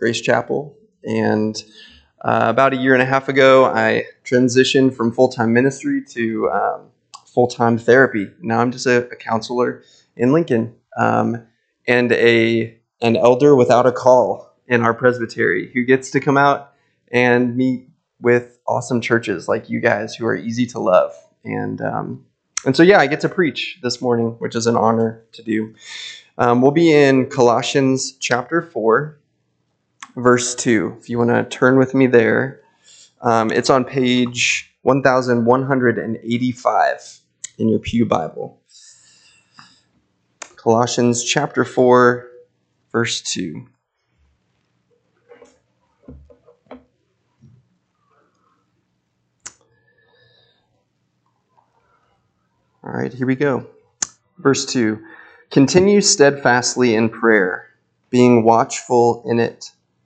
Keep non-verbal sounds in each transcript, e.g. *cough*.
Grace Chapel. And uh, about a year and a half ago, I transitioned from full time ministry to um, full time therapy. Now I'm just a, a counselor in Lincoln um, and a an elder without a call in our presbytery who gets to come out and meet with awesome churches like you guys who are easy to love. And um, and so yeah, I get to preach this morning, which is an honor to do. Um, we'll be in Colossians chapter four, verse two. If you want to turn with me there, um, it's on page one thousand one hundred and eighty-five in your pew Bible. Colossians chapter four, verse two. All right, here we go. Verse 2 Continue steadfastly in prayer, being watchful in it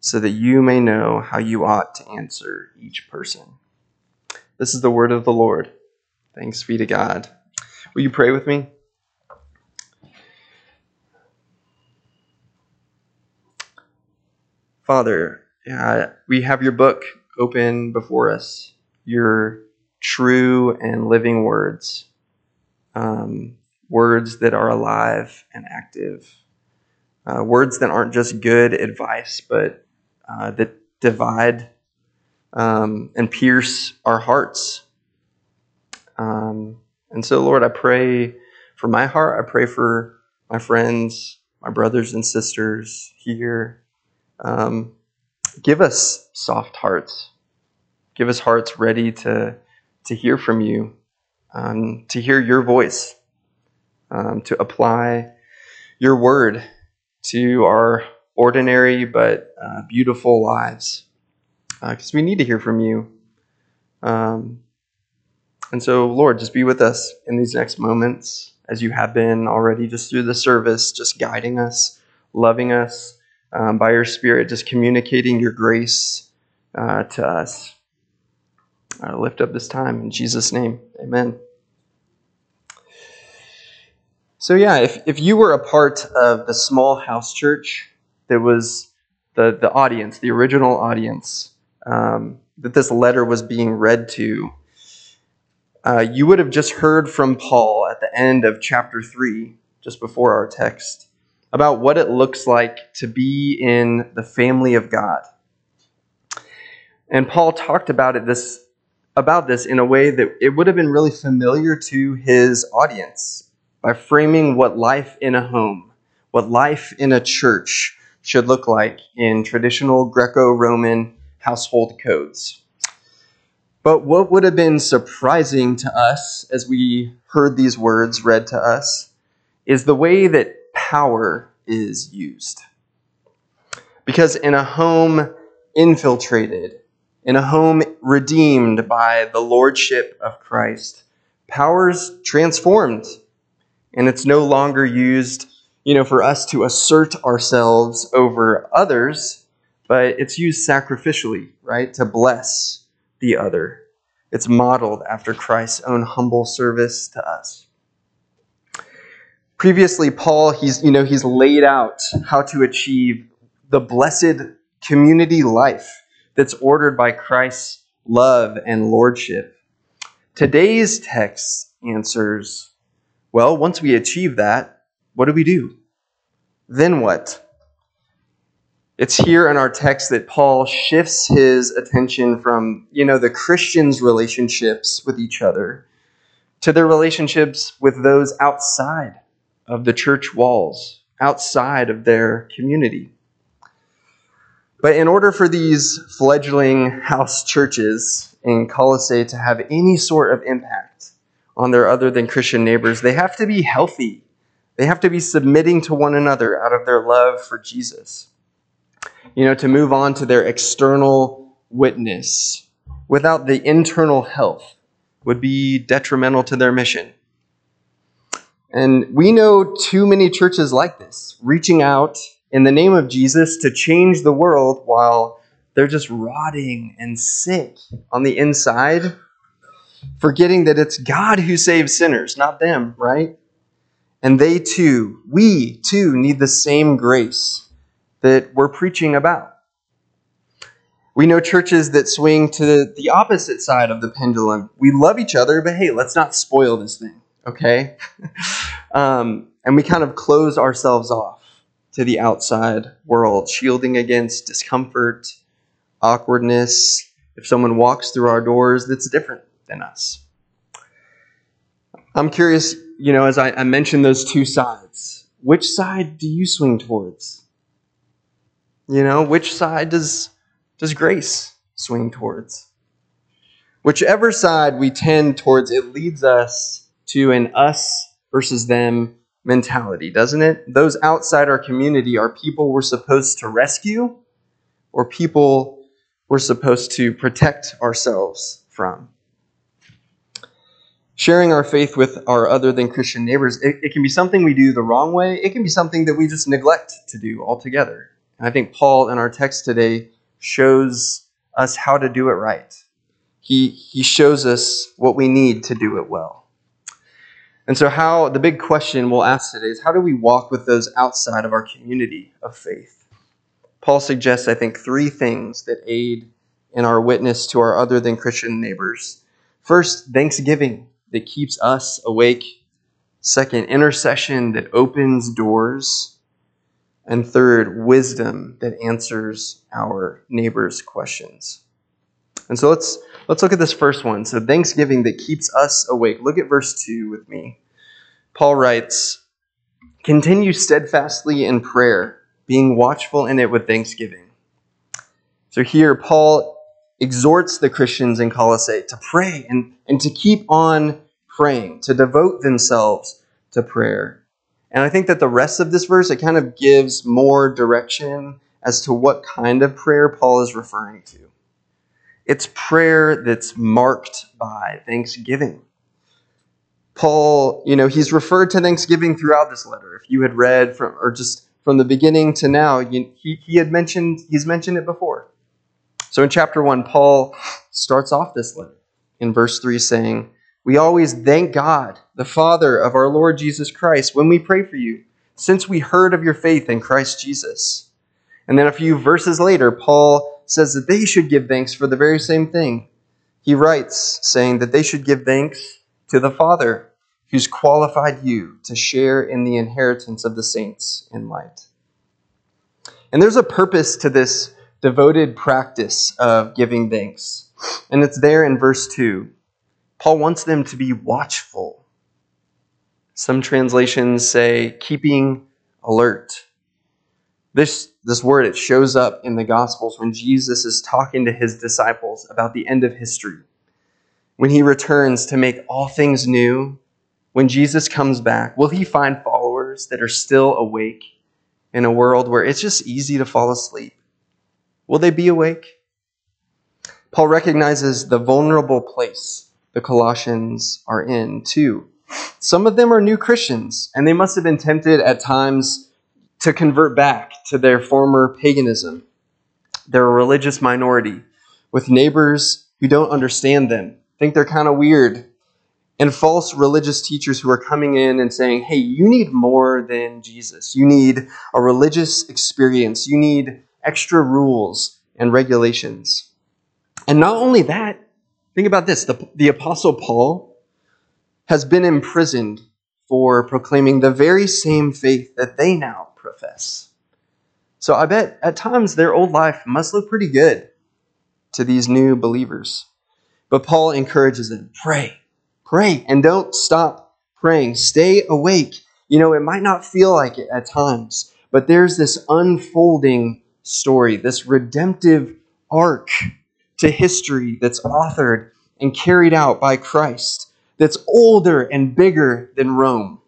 so that you may know how you ought to answer each person. This is the word of the Lord. Thanks be to God. Will you pray with me? Father, uh, we have your book open before us, your true and living words. Um, words that are alive and active, uh, words that aren't just good advice, but uh, that divide um, and pierce our hearts. Um, and so, Lord, I pray for my heart. I pray for my friends, my brothers and sisters here. Um, give us soft hearts. Give us hearts ready to, to hear from you, um, to hear your voice um, to apply your word to our ordinary but uh, beautiful lives because uh, we need to hear from you. Um, and so, Lord, just be with us in these next moments as you have been already just through the service, just guiding us, loving us um, by your Spirit, just communicating your grace uh, to us. I lift up this time in Jesus' name. Amen. So, yeah, if, if you were a part of the small house church that was the, the audience, the original audience um, that this letter was being read to, uh, you would have just heard from Paul at the end of chapter 3, just before our text, about what it looks like to be in the family of God. And Paul talked about it this about this in a way that it would have been really familiar to his audience by framing what life in a home, what life in a church should look like in traditional Greco Roman household codes. But what would have been surprising to us as we heard these words read to us is the way that power is used. Because in a home infiltrated, in a home redeemed by the lordship of Christ, power's transformed and it's no longer used, you know, for us to assert ourselves over others, but it's used sacrificially, right, to bless the other. It's modeled after Christ's own humble service to us. Previously, Paul, he's, you know, he's laid out how to achieve the blessed community life that's ordered by Christ's love and lordship. Today's text answers well, once we achieve that, what do we do? Then what? It's here in our text that Paul shifts his attention from, you know, the Christians' relationships with each other to their relationships with those outside of the church walls, outside of their community. But in order for these fledgling house churches in Colossae to have any sort of impact, on their other than Christian neighbors, they have to be healthy. They have to be submitting to one another out of their love for Jesus. You know, to move on to their external witness without the internal health would be detrimental to their mission. And we know too many churches like this, reaching out in the name of Jesus to change the world while they're just rotting and sick on the inside, forgetting that it's God who saves sinners, not them, right? And they too, we too, need the same grace that we're preaching about. We know churches that swing to the opposite side of the pendulum. We love each other, but hey, let's not spoil this thing, okay? *laughs* um, and we kind of close ourselves off to the outside world, shielding against discomfort, awkwardness. If someone walks through our doors that's different than us. I'm curious, you know, as I, I mentioned those two sides, which side do you swing towards? You know, which side does does grace swing towards? Whichever side we tend towards, it leads us to an us versus them mentality, doesn't it? Those outside our community are people we're supposed to rescue or people we're supposed to protect ourselves from. Sharing our faith with our other than Christian neighbors, it, it, can be something we do the wrong way. It can be something that we just neglect to do altogether. And I think Paul in our text today shows us how to do it right. He, he shows us what we need to do it well. And so, how the big question we'll ask today is how do we walk with those outside of our community of faith? Paul suggests, I think, three things that aid in our witness to our other than Christian neighbors. First, thanksgiving that keeps us awake. Second, intercession that opens doors. And third, wisdom that answers our neighbor's questions. And so let's let's look at this first one. So thanksgiving that keeps us awake. Look at verse 2 with me. Paul writes, "Continue steadfastly in prayer, being watchful in it with thanksgiving." So here Paul exhorts the Christians in Colossae to pray and, and to keep on praying, to devote themselves to prayer. And I think that the rest of this verse, it kind of gives more direction as to what kind of prayer Paul is referring to. It's prayer that's marked by thanksgiving. Paul, you know, he's referred to thanksgiving throughout this letter. If you had read from, or just from the beginning to now, you, he, he had mentioned, he's mentioned it before. So in chapter 1, Paul starts off this letter in verse 3 saying, we always thank God, the Father of our Lord Jesus Christ, when we pray for you, since we heard of your faith in Christ Jesus. And then a few verses later, Paul says that they should give thanks for the very same thing. He writes, saying that they should give thanks to the Father who's qualified you to share in the inheritance of the saints in light. And there's a purpose to this devoted practice of giving thanks. And it's there in verse 2. Paul wants them to be watchful. Some translations say keeping alert. This, this word, it shows up in the Gospels when Jesus is talking to his disciples about the end of history. When he returns to make all things new, when Jesus comes back, will he find followers that are still awake in a world where it's just easy to fall asleep? Will they be awake? Paul recognizes the vulnerable place the Colossians are in, too. Some of them are new Christians, and they must have been tempted at times to convert back to their former paganism. They're a religious minority with neighbors who don't understand them, think they're kind of weird, and false religious teachers who are coming in and saying, hey, you need more than Jesus. You need a religious experience. You need extra rules and regulations. And not only that, Think about this the, the Apostle Paul has been imprisoned for proclaiming the very same faith that they now profess. So I bet at times their old life must look pretty good to these new believers. But Paul encourages them pray, pray, and don't stop praying. Stay awake. You know, it might not feel like it at times, but there's this unfolding story, this redemptive arc to history that's authored and carried out by Christ, that's older and bigger than Rome.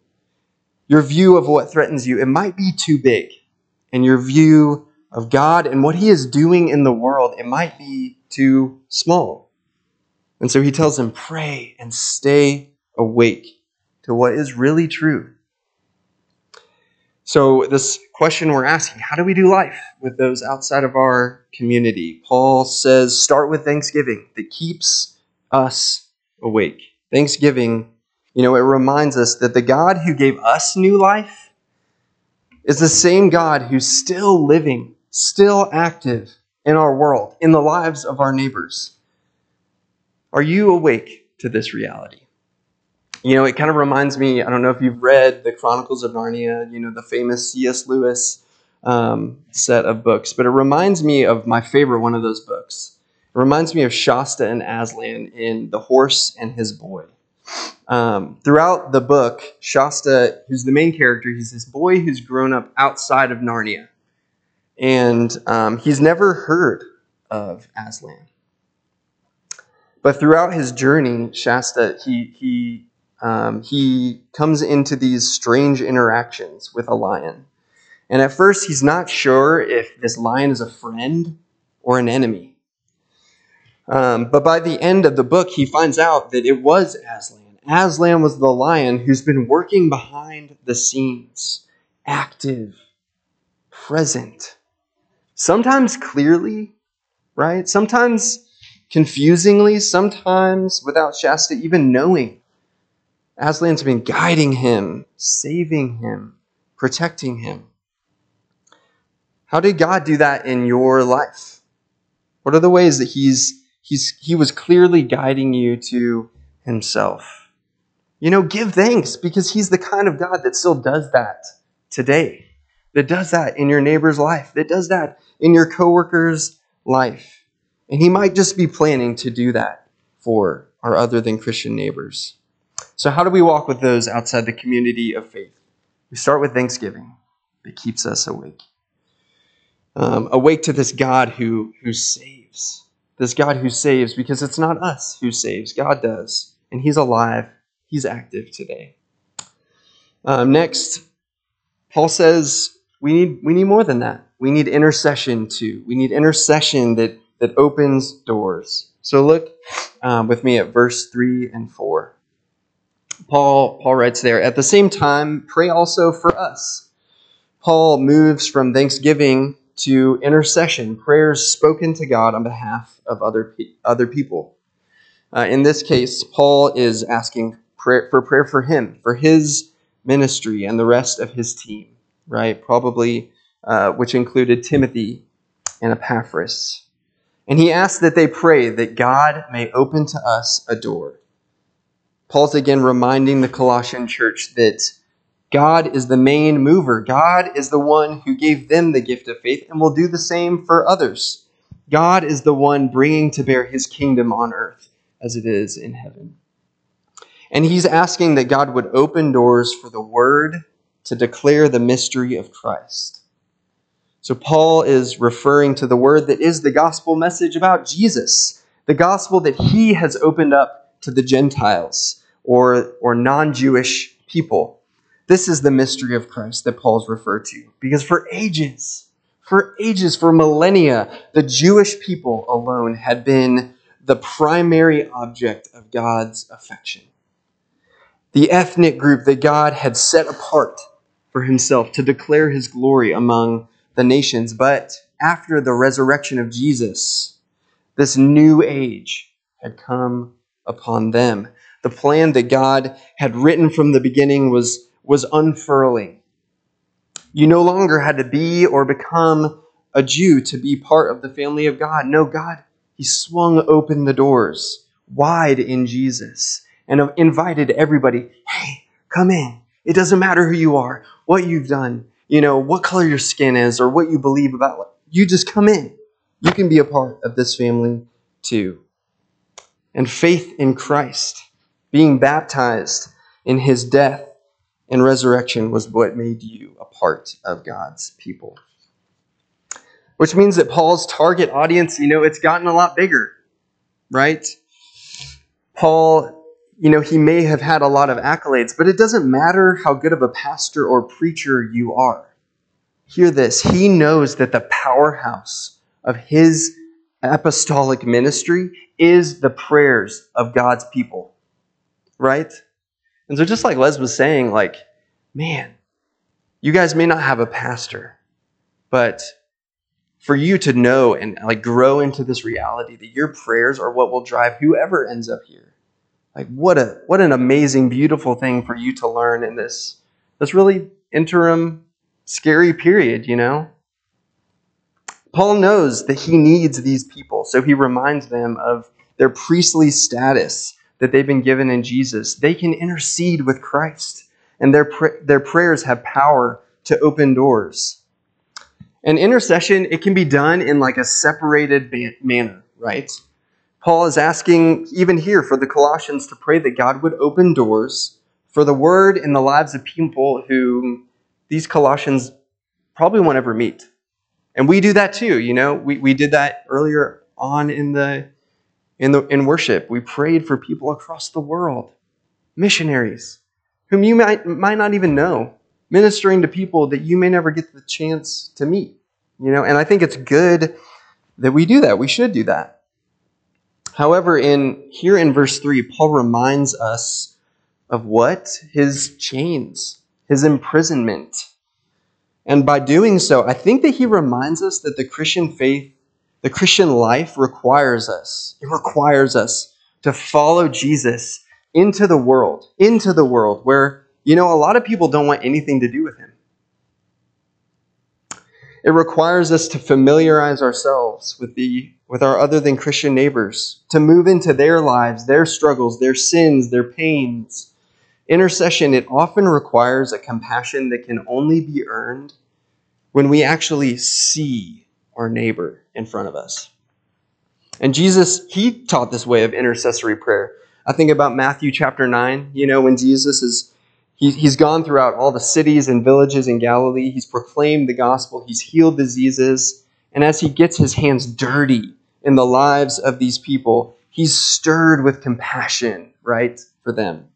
Your view of what threatens you, it might be too big, and your view of God and what he is doing in the world, it might be too small. And so he tells them, pray and stay awake to what is really true. So, this question we're asking how do we do life with those outside of our community? Paul says, start with thanksgiving that keeps us awake. Thanksgiving, you know, it reminds us that the God who gave us new life is the same God who's still living, still active in our world, in the lives of our neighbors. Are you awake to this reality? You know, it kind of reminds me, I don't know if you've read the Chronicles of Narnia, you know, the famous C.S. Lewis um, set of books, but it reminds me of my favorite one of those books. It reminds me of Shasta and Aslan in The Horse and His Boy. Um, throughout the book, Shasta, who's the main character, he's this boy who's grown up outside of Narnia. And um, he's never heard of Aslan. But throughout his journey, Shasta, he, he um, he comes into these strange interactions with a lion. And at first, he's not sure if this lion is a friend or an enemy. Um, but by the end of the book, he finds out that it was Aslan. Aslan was the lion who's been working behind the scenes, active, present, sometimes clearly, right? Sometimes confusingly, sometimes without Shasta even knowing Aslan's been guiding him, saving him, protecting him. How did God do that in your life? What are the ways that he's, he's, he was clearly guiding you to himself? You know, give thanks because he's the kind of God that still does that today, that does that in your neighbor's life, that does that in your coworker's life. And he might just be planning to do that for our other than Christian neighbors. So, how do we walk with those outside the community of faith? We start with thanksgiving that keeps us awake. Um, awake to this God who, who saves. This God who saves because it's not us who saves, God does. And He's alive, He's active today. Um, next, Paul says we need, we need more than that. We need intercession too. We need intercession that, that opens doors. So look um, with me at verse 3 and 4. Paul, Paul writes there, at the same time, pray also for us. Paul moves from thanksgiving to intercession, prayers spoken to God on behalf of other, other people. Uh, in this case, Paul is asking prayer, for prayer for him, for his ministry, and the rest of his team, right? Probably, uh, which included Timothy and Epaphras. And he asks that they pray that God may open to us a door Paul's again reminding the Colossian church that God is the main mover. God is the one who gave them the gift of faith and will do the same for others. God is the one bringing to bear his kingdom on earth as it is in heaven. And he's asking that God would open doors for the word to declare the mystery of Christ. So Paul is referring to the word that is the gospel message about Jesus, the gospel that he has opened up to the Gentiles or, or non Jewish people. This is the mystery of Christ that Paul's referred to. Because for ages, for ages, for millennia, the Jewish people alone had been the primary object of God's affection. The ethnic group that God had set apart for himself to declare his glory among the nations. But after the resurrection of Jesus, this new age had come upon them. The plan that God had written from the beginning was, was unfurling. You no longer had to be or become a Jew to be part of the family of God. No, God, He swung open the doors wide in Jesus and invited everybody, hey, come in. It doesn't matter who you are, what you've done, you know, what color your skin is, or what you believe about. You just come in. You can be a part of this family too. And faith in Christ being baptized in his death and resurrection was what made you a part of God's people. Which means that Paul's target audience, you know, it's gotten a lot bigger, right? Paul, you know, he may have had a lot of accolades, but it doesn't matter how good of a pastor or preacher you are. hear this. He knows that the powerhouse of his apostolic ministry is the prayers of God's people. Right? And so just like Les was saying, like, man, you guys may not have a pastor, but for you to know and like grow into this reality that your prayers are what will drive whoever ends up here. Like what a what an amazing, beautiful thing for you to learn in this this really interim, scary period, you know? Paul knows that he needs these people, so he reminds them of their priestly status that they've been given in Jesus. They can intercede with Christ, and their, pr- their prayers have power to open doors. And intercession, it can be done in like a separated manner, right? Paul is asking, even here, for the Colossians to pray that God would open doors for the word in the lives of people whom these Colossians probably won't ever meet. And we do that too, you know. We, we did that earlier on in the in the in worship. We prayed for people across the world, missionaries, whom you might might not even know, ministering to people that you may never get the chance to meet. You know, and I think it's good that we do that. We should do that. However, in here in verse 3, Paul reminds us of what? His chains, his imprisonment. And by doing so, I think that he reminds us that the Christian faith, the Christian life requires us. It requires us to follow Jesus into the world, into the world where, you know, a lot of people don't want anything to do with him. It requires us to familiarize ourselves with the with our other than Christian neighbors, to move into their lives, their struggles, their sins, their pains, Intercession, it often requires a compassion that can only be earned when we actually see our neighbor in front of us. And Jesus, he taught this way of intercessory prayer. I think about Matthew chapter 9, you know, when Jesus is, he, he's gone throughout all the cities and villages in Galilee. He's proclaimed the gospel. He's healed diseases. And as he gets his hands dirty in the lives of these people, he's stirred with compassion, right, for them.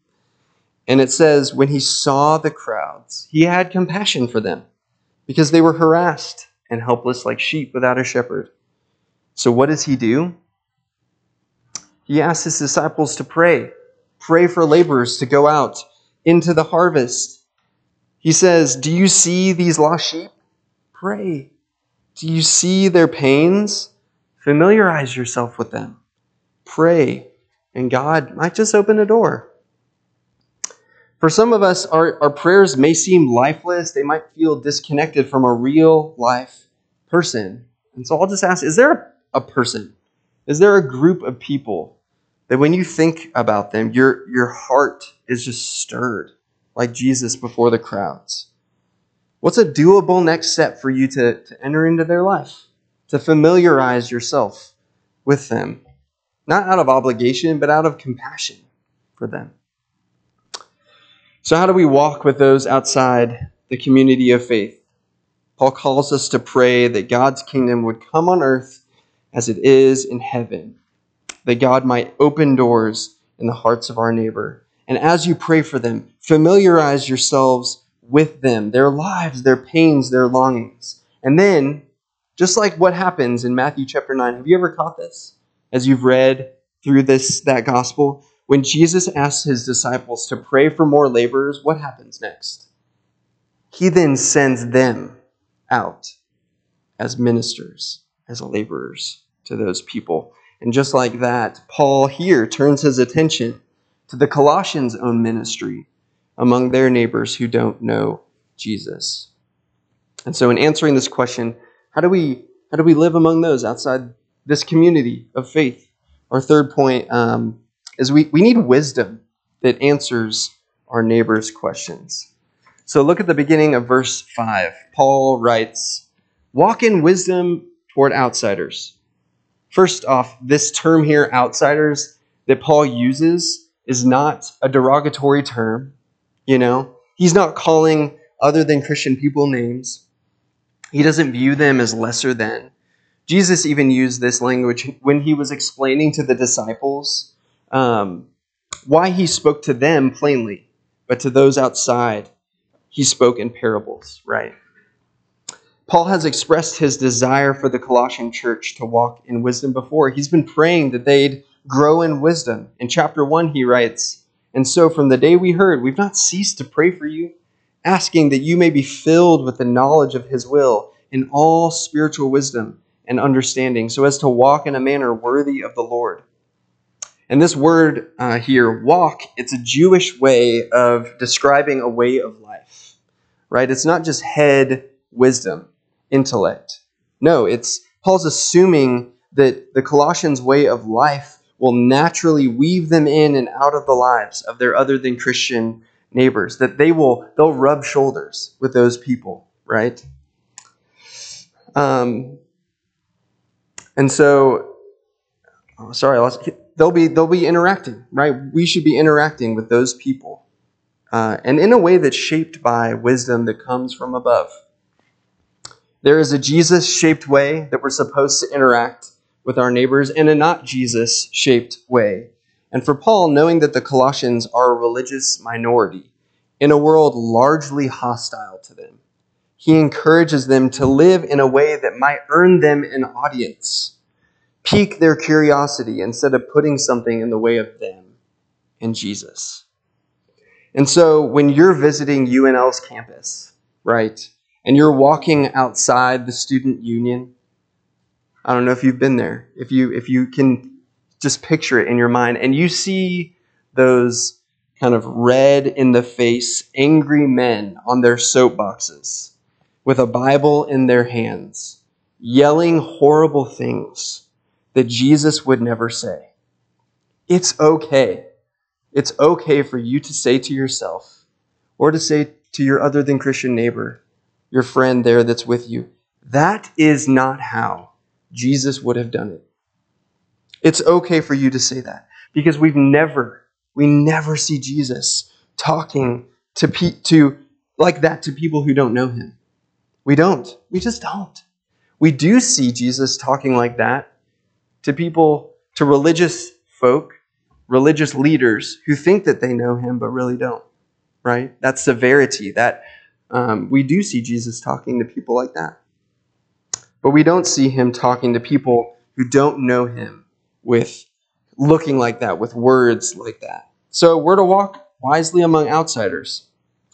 And it says, when he saw the crowds, he had compassion for them because they were harassed and helpless like sheep without a shepherd. So what does he do? He asks his disciples to pray. Pray for laborers to go out into the harvest. He says, Do you see these lost sheep? Pray. Do you see their pains? Familiarize yourself with them. Pray, and God might just open a door. For some of us, our, our prayers may seem lifeless. They might feel disconnected from a real life person. And so I'll just ask is there a person? Is there a group of people that when you think about them, your, your heart is just stirred like Jesus before the crowds? What's a doable next step for you to, to enter into their life? To familiarize yourself with them, not out of obligation, but out of compassion for them. So, how do we walk with those outside the community of faith? Paul calls us to pray that God's kingdom would come on earth as it is in heaven, that God might open doors in the hearts of our neighbor. And as you pray for them, familiarize yourselves with them, their lives, their pains, their longings. And then, just like what happens in Matthew chapter 9, have you ever caught this as you've read through this that gospel? When Jesus asks his disciples to pray for more laborers, what happens next? He then sends them out as ministers, as laborers to those people. And just like that, Paul here turns his attention to the Colossians' own ministry among their neighbors who don't know Jesus. And so in answering this question, how do we how do we live among those outside this community of faith? Our third point um, is we, we need wisdom that answers our neighbor's questions. So look at the beginning of verse 5. Paul writes, Walk in wisdom toward outsiders. First off, this term here, outsiders, that Paul uses is not a derogatory term. You know, he's not calling other than Christian people names. He doesn't view them as lesser than. Jesus even used this language when he was explaining to the disciples um, why he spoke to them plainly, but to those outside, he spoke in parables, right? Paul has expressed his desire for the Colossian church to walk in wisdom before. He's been praying that they'd grow in wisdom. In chapter 1, he writes, And so from the day we heard, we've not ceased to pray for you, asking that you may be filled with the knowledge of his will in all spiritual wisdom and understanding, so as to walk in a manner worthy of the Lord. And this word uh, here, walk, it's a Jewish way of describing a way of life, right? It's not just head wisdom, intellect. No, it's Paul's assuming that the Colossians' way of life will naturally weave them in and out of the lives of their other than Christian neighbors, that they will they'll rub shoulders with those people, right? Um, and so, oh, sorry, I lost, they'll be they'll be interacting, right? We should be interacting with those people, uh, and in a way that's shaped by wisdom that comes from above. There is a Jesus-shaped way that we're supposed to interact with our neighbors, and a not Jesus-shaped way. And for Paul, knowing that the Colossians are a religious minority in a world largely hostile to them, he encourages them to live in a way that might earn them an audience, pique their curiosity instead of putting something in the way of them and Jesus. And so when you're visiting UNL's campus, right, and you're walking outside the student union, I don't know if you've been there. If you if you can just picture it in your mind and you see those kind of red in the face angry men on their soapboxes with a Bible in their hands, yelling horrible things that Jesus would never say. It's okay. It's okay for you to say to yourself or to say to your other than Christian neighbor, your friend there that's with you, that is not how Jesus would have done it. It's okay for you to say that because we've never, we never see Jesus talking to, pe- to like that to people who don't know him. We don't. We just don't. We do see Jesus talking like that to people, to religious folk, religious leaders who think that they know him but really don't. Right? That severity, that um, we do see Jesus talking to people like that. But we don't see him talking to people who don't know him with looking like that, with words like that. So we're to walk wisely among outsiders.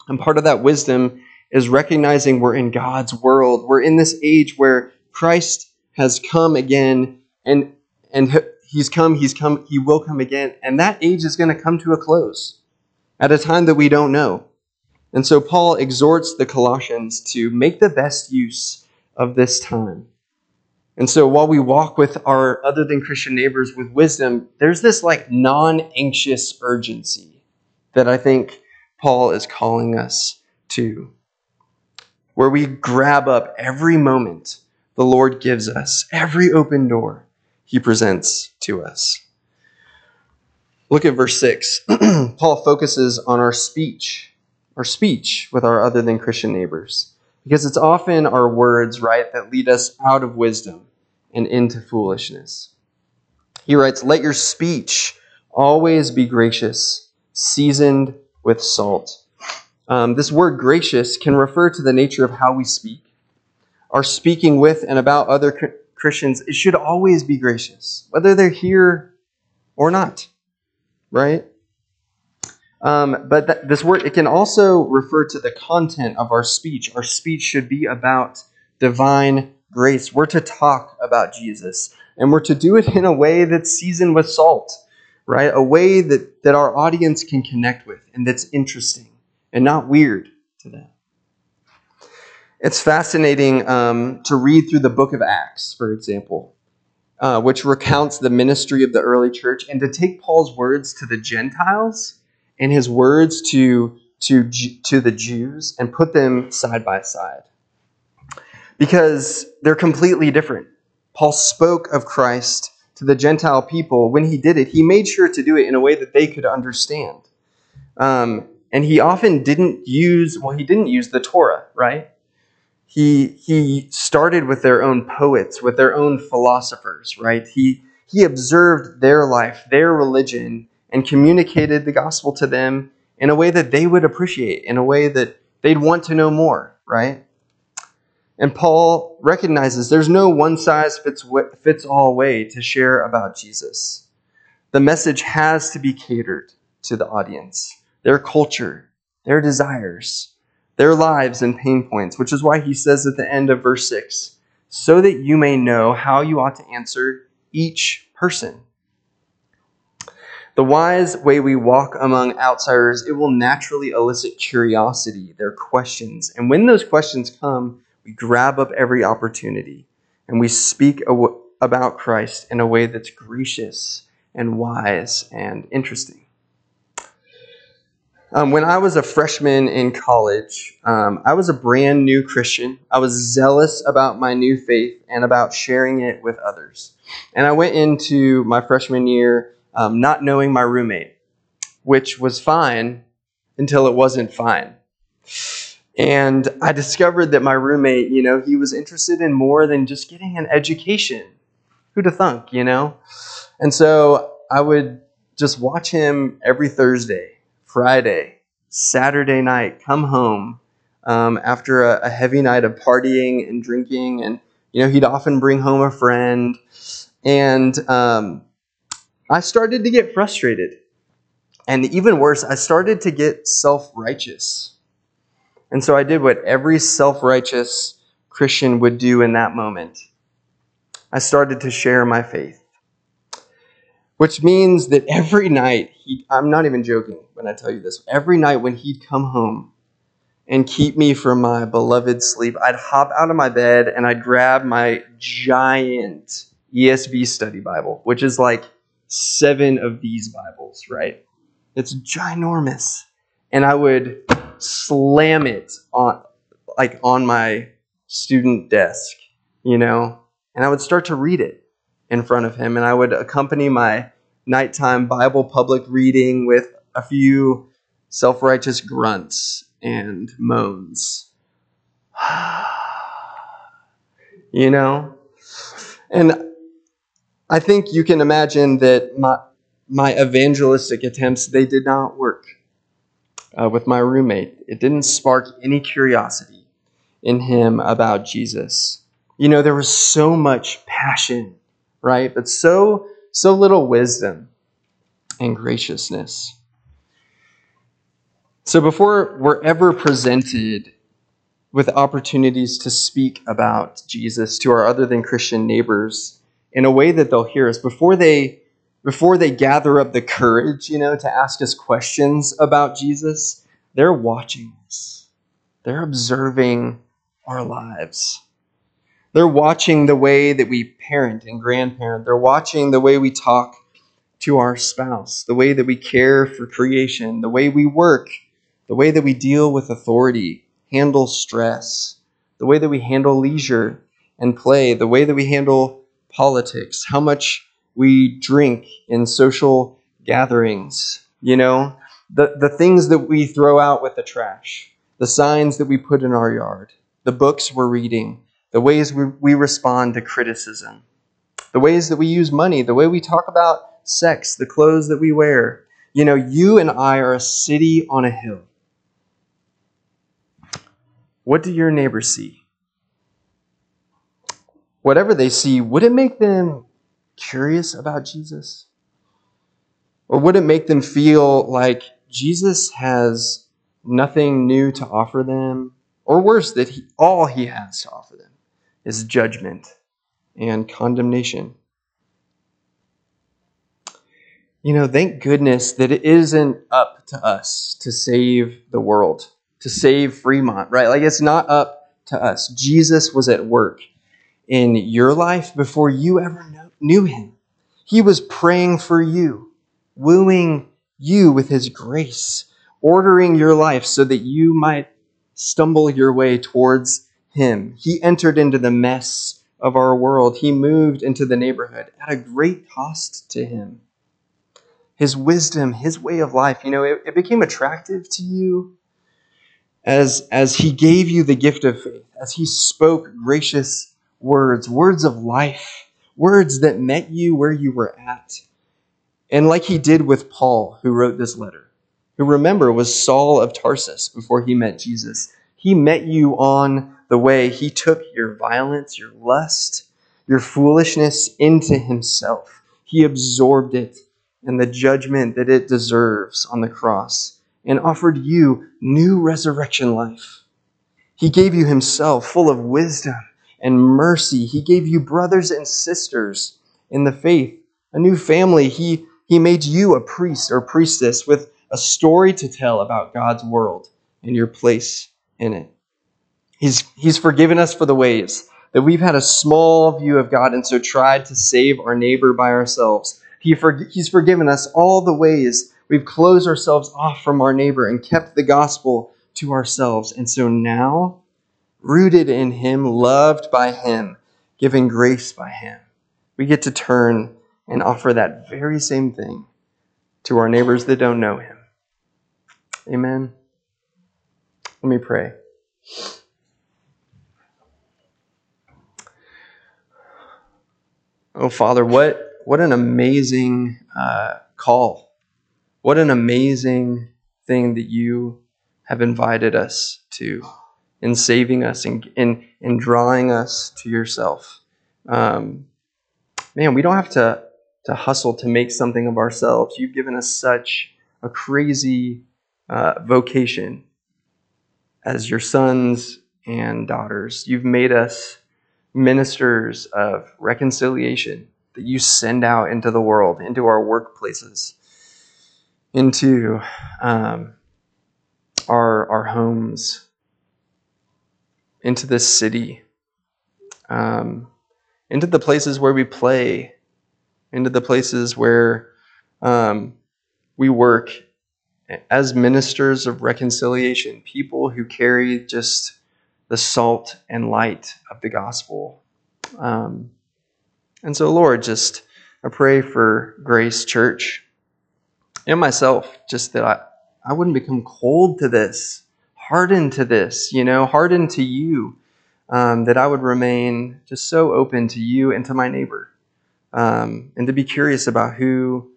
And part of that wisdom is recognizing we're in God's world. We're in this age where Christ has come again and and he's come, he's come, he will come again, and that age is going to come to a close at a time that we don't know. And so Paul exhorts the Colossians to make the best use of this time. And so while we walk with our other than Christian neighbors with wisdom, there's this like non anxious urgency that I think Paul is calling us to where we grab up every moment the Lord gives us, every open door he presents to us. Look at verse 6. *clears throat* Paul focuses on our speech, our speech with our other than Christian neighbors, because it's often our words, right, that lead us out of wisdom and into foolishness. He writes, Let your speech always be gracious, seasoned with salt um, this word gracious can refer to the nature of how we speak. Our speaking with and about other Christians, it should always be gracious, whether they're here or not, right? Um, but th- this word, it can also refer to the content of our speech. Our speech should be about divine grace. We're to talk about Jesus, and we're to do it in a way that's seasoned with salt, right? A way that, that our audience can connect with and that's interesting and not weird to them. It's fascinating um, to read through the book of Acts, for example, uh, which recounts the ministry of the early church, and to take Paul's words to the Gentiles and his words to, to, to the Jews and put them side by side. Because they're completely different. Paul spoke of Christ to the Gentile people. When he did it, he made sure to do it in a way that they could understand. Um, and he often didn't use, well, he didn't use the Torah, right? He, he started with their own poets, with their own philosophers, right? He, he observed their life, their religion, and communicated the gospel to them in a way that they would appreciate, in a way that they'd want to know more, right? And Paul recognizes there's no one size fits, fits all way to share about Jesus. The message has to be catered to the audience, their culture, their desires, their lives and pain points, which is why he says at the end of verse 6 so that you may know how you ought to answer each person. The wise way we walk among outsiders, it will naturally elicit curiosity, their questions. And when those questions come, we grab up every opportunity and we speak about Christ in a way that's gracious and wise and interesting. Um, when I was a freshman in college, um, I was a brand new Christian. I was zealous about my new faith and about sharing it with others. And I went into my freshman year um, not knowing my roommate, which was fine until it wasn't fine. And I discovered that my roommate, you know, he was interested in more than just getting an education. Who'd have thunk, you know? And so I would just watch him every Thursday, Friday, Saturday night, come home um, after a, a heavy night of partying and drinking. And, you know, he'd often bring home a friend. And um, I started to get frustrated. And even worse, I started to get self righteous. And so I did what every self righteous Christian would do in that moment. I started to share my faith. Which means that every night, he, I'm not even joking when I tell you this, every night when he'd come home and keep me from my beloved sleep, I'd hop out of my bed and I'd grab my giant ESV study Bible, which is like seven of these Bibles, right? It's ginormous. And I would slam it on like on my student desk, you know, and I would start to read it in front of him and I would accompany my nighttime Bible public reading with a few self-righteous grunts and moans. *sighs* you know? And I think you can imagine that my my evangelistic attempts they did not work uh, with my roommate. It didn't spark any curiosity in him about Jesus. You know, there was so much passion, right? But so so little wisdom and graciousness. So before we're ever presented with opportunities to speak about Jesus to our other than Christian neighbors in a way that they'll hear us, before they before they gather up the courage, you know, to ask us questions about Jesus, they're watching us. They're observing our lives. They're watching the way that we parent and grandparent. They're watching the way we talk to our spouse, the way that we care for creation, the way we work, the way that we deal with authority, handle stress, the way that we handle leisure and play, the way that we handle politics, how much we drink in social gatherings, you know, the, the things that we throw out with the trash, the signs that we put in our yard, the books we're reading, the ways we, we respond to criticism, the ways that we use money, the way we talk about sex, the clothes that we wear. You know, you and I are a city on a hill. What do your neighbors see? Whatever they see, would it make them curious about Jesus? Or would it make them feel like Jesus has nothing new to offer them? Or worse, that he, all he has to offer them is judgment and condemnation. You know, thank goodness that it isn't up to us to save the world, to save Fremont, right? Like it's not up to us. Jesus was at work in your life before you ever knew him. He was praying for you, wooing you with his grace, ordering your life so that you might stumble your way towards him. He entered into the mess of our world. He moved into the neighborhood at a great cost to him. His wisdom, his way of life, you know, it, it became attractive to you as, as he gave you the gift of faith, as he spoke gracious words, words of life, words that met you where you were at. And like he did with Paul, who wrote this letter, who remember was Saul of Tarsus before he met Jesus He met you on the way. He took your violence, your lust, your foolishness into himself. He absorbed it and the judgment that it deserves on the cross and offered you new resurrection life. He gave you himself full of wisdom and mercy. He gave you brothers and sisters in the faith, a new family. He, he made you a priest or priestess with a story to tell about God's world and your place in it. He's, he's forgiven us for the ways that we've had a small view of God and so tried to save our neighbor by ourselves. He for, he's forgiven us all the ways we've closed ourselves off from our neighbor and kept the gospel to ourselves. And so now, rooted in Him, loved by Him, given grace by Him, we get to turn and offer that very same thing to our neighbors that don't know Him. Amen. Let me pray. Oh, Father, what, what an amazing uh, call. What an amazing thing that you have invited us to in saving us and in, in drawing us to yourself. Um, man, we don't have to, to hustle to make something of ourselves. You've given us such a crazy uh, vocation as your sons and daughters. You've made us ministers of reconciliation that you send out into the world, into our workplaces, into um, our, our homes, into this city, um, into the places where we play, into the places where um, we work as ministers of reconciliation, people who carry just the salt and light of the gospel. Um, and so, Lord, just I pray for Grace Church and myself, just that I, I wouldn't become cold to this, hardened to this, you know, hardened to you, um, that I would remain just so open to you and to my neighbor, um, and to be curious about who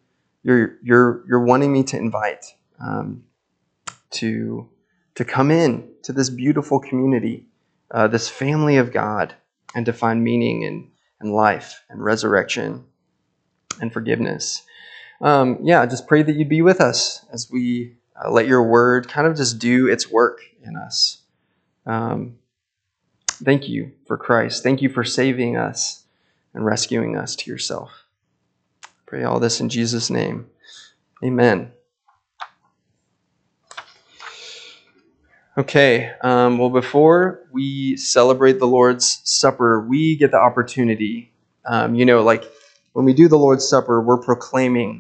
you're you're you're wanting me to invite um, to to come in to this beautiful community, uh, this family of God, and to find meaning and, and life and resurrection and forgiveness. Um, yeah, just pray that you'd be with us as we uh, let your word kind of just do its work in us. Um, thank you for Christ. Thank you for saving us and rescuing us to yourself. Pray all this in Jesus' name. Amen. Okay, um, well, before we celebrate the Lord's Supper, we get the opportunity. Um, you know, like when we do the Lord's Supper, we're proclaiming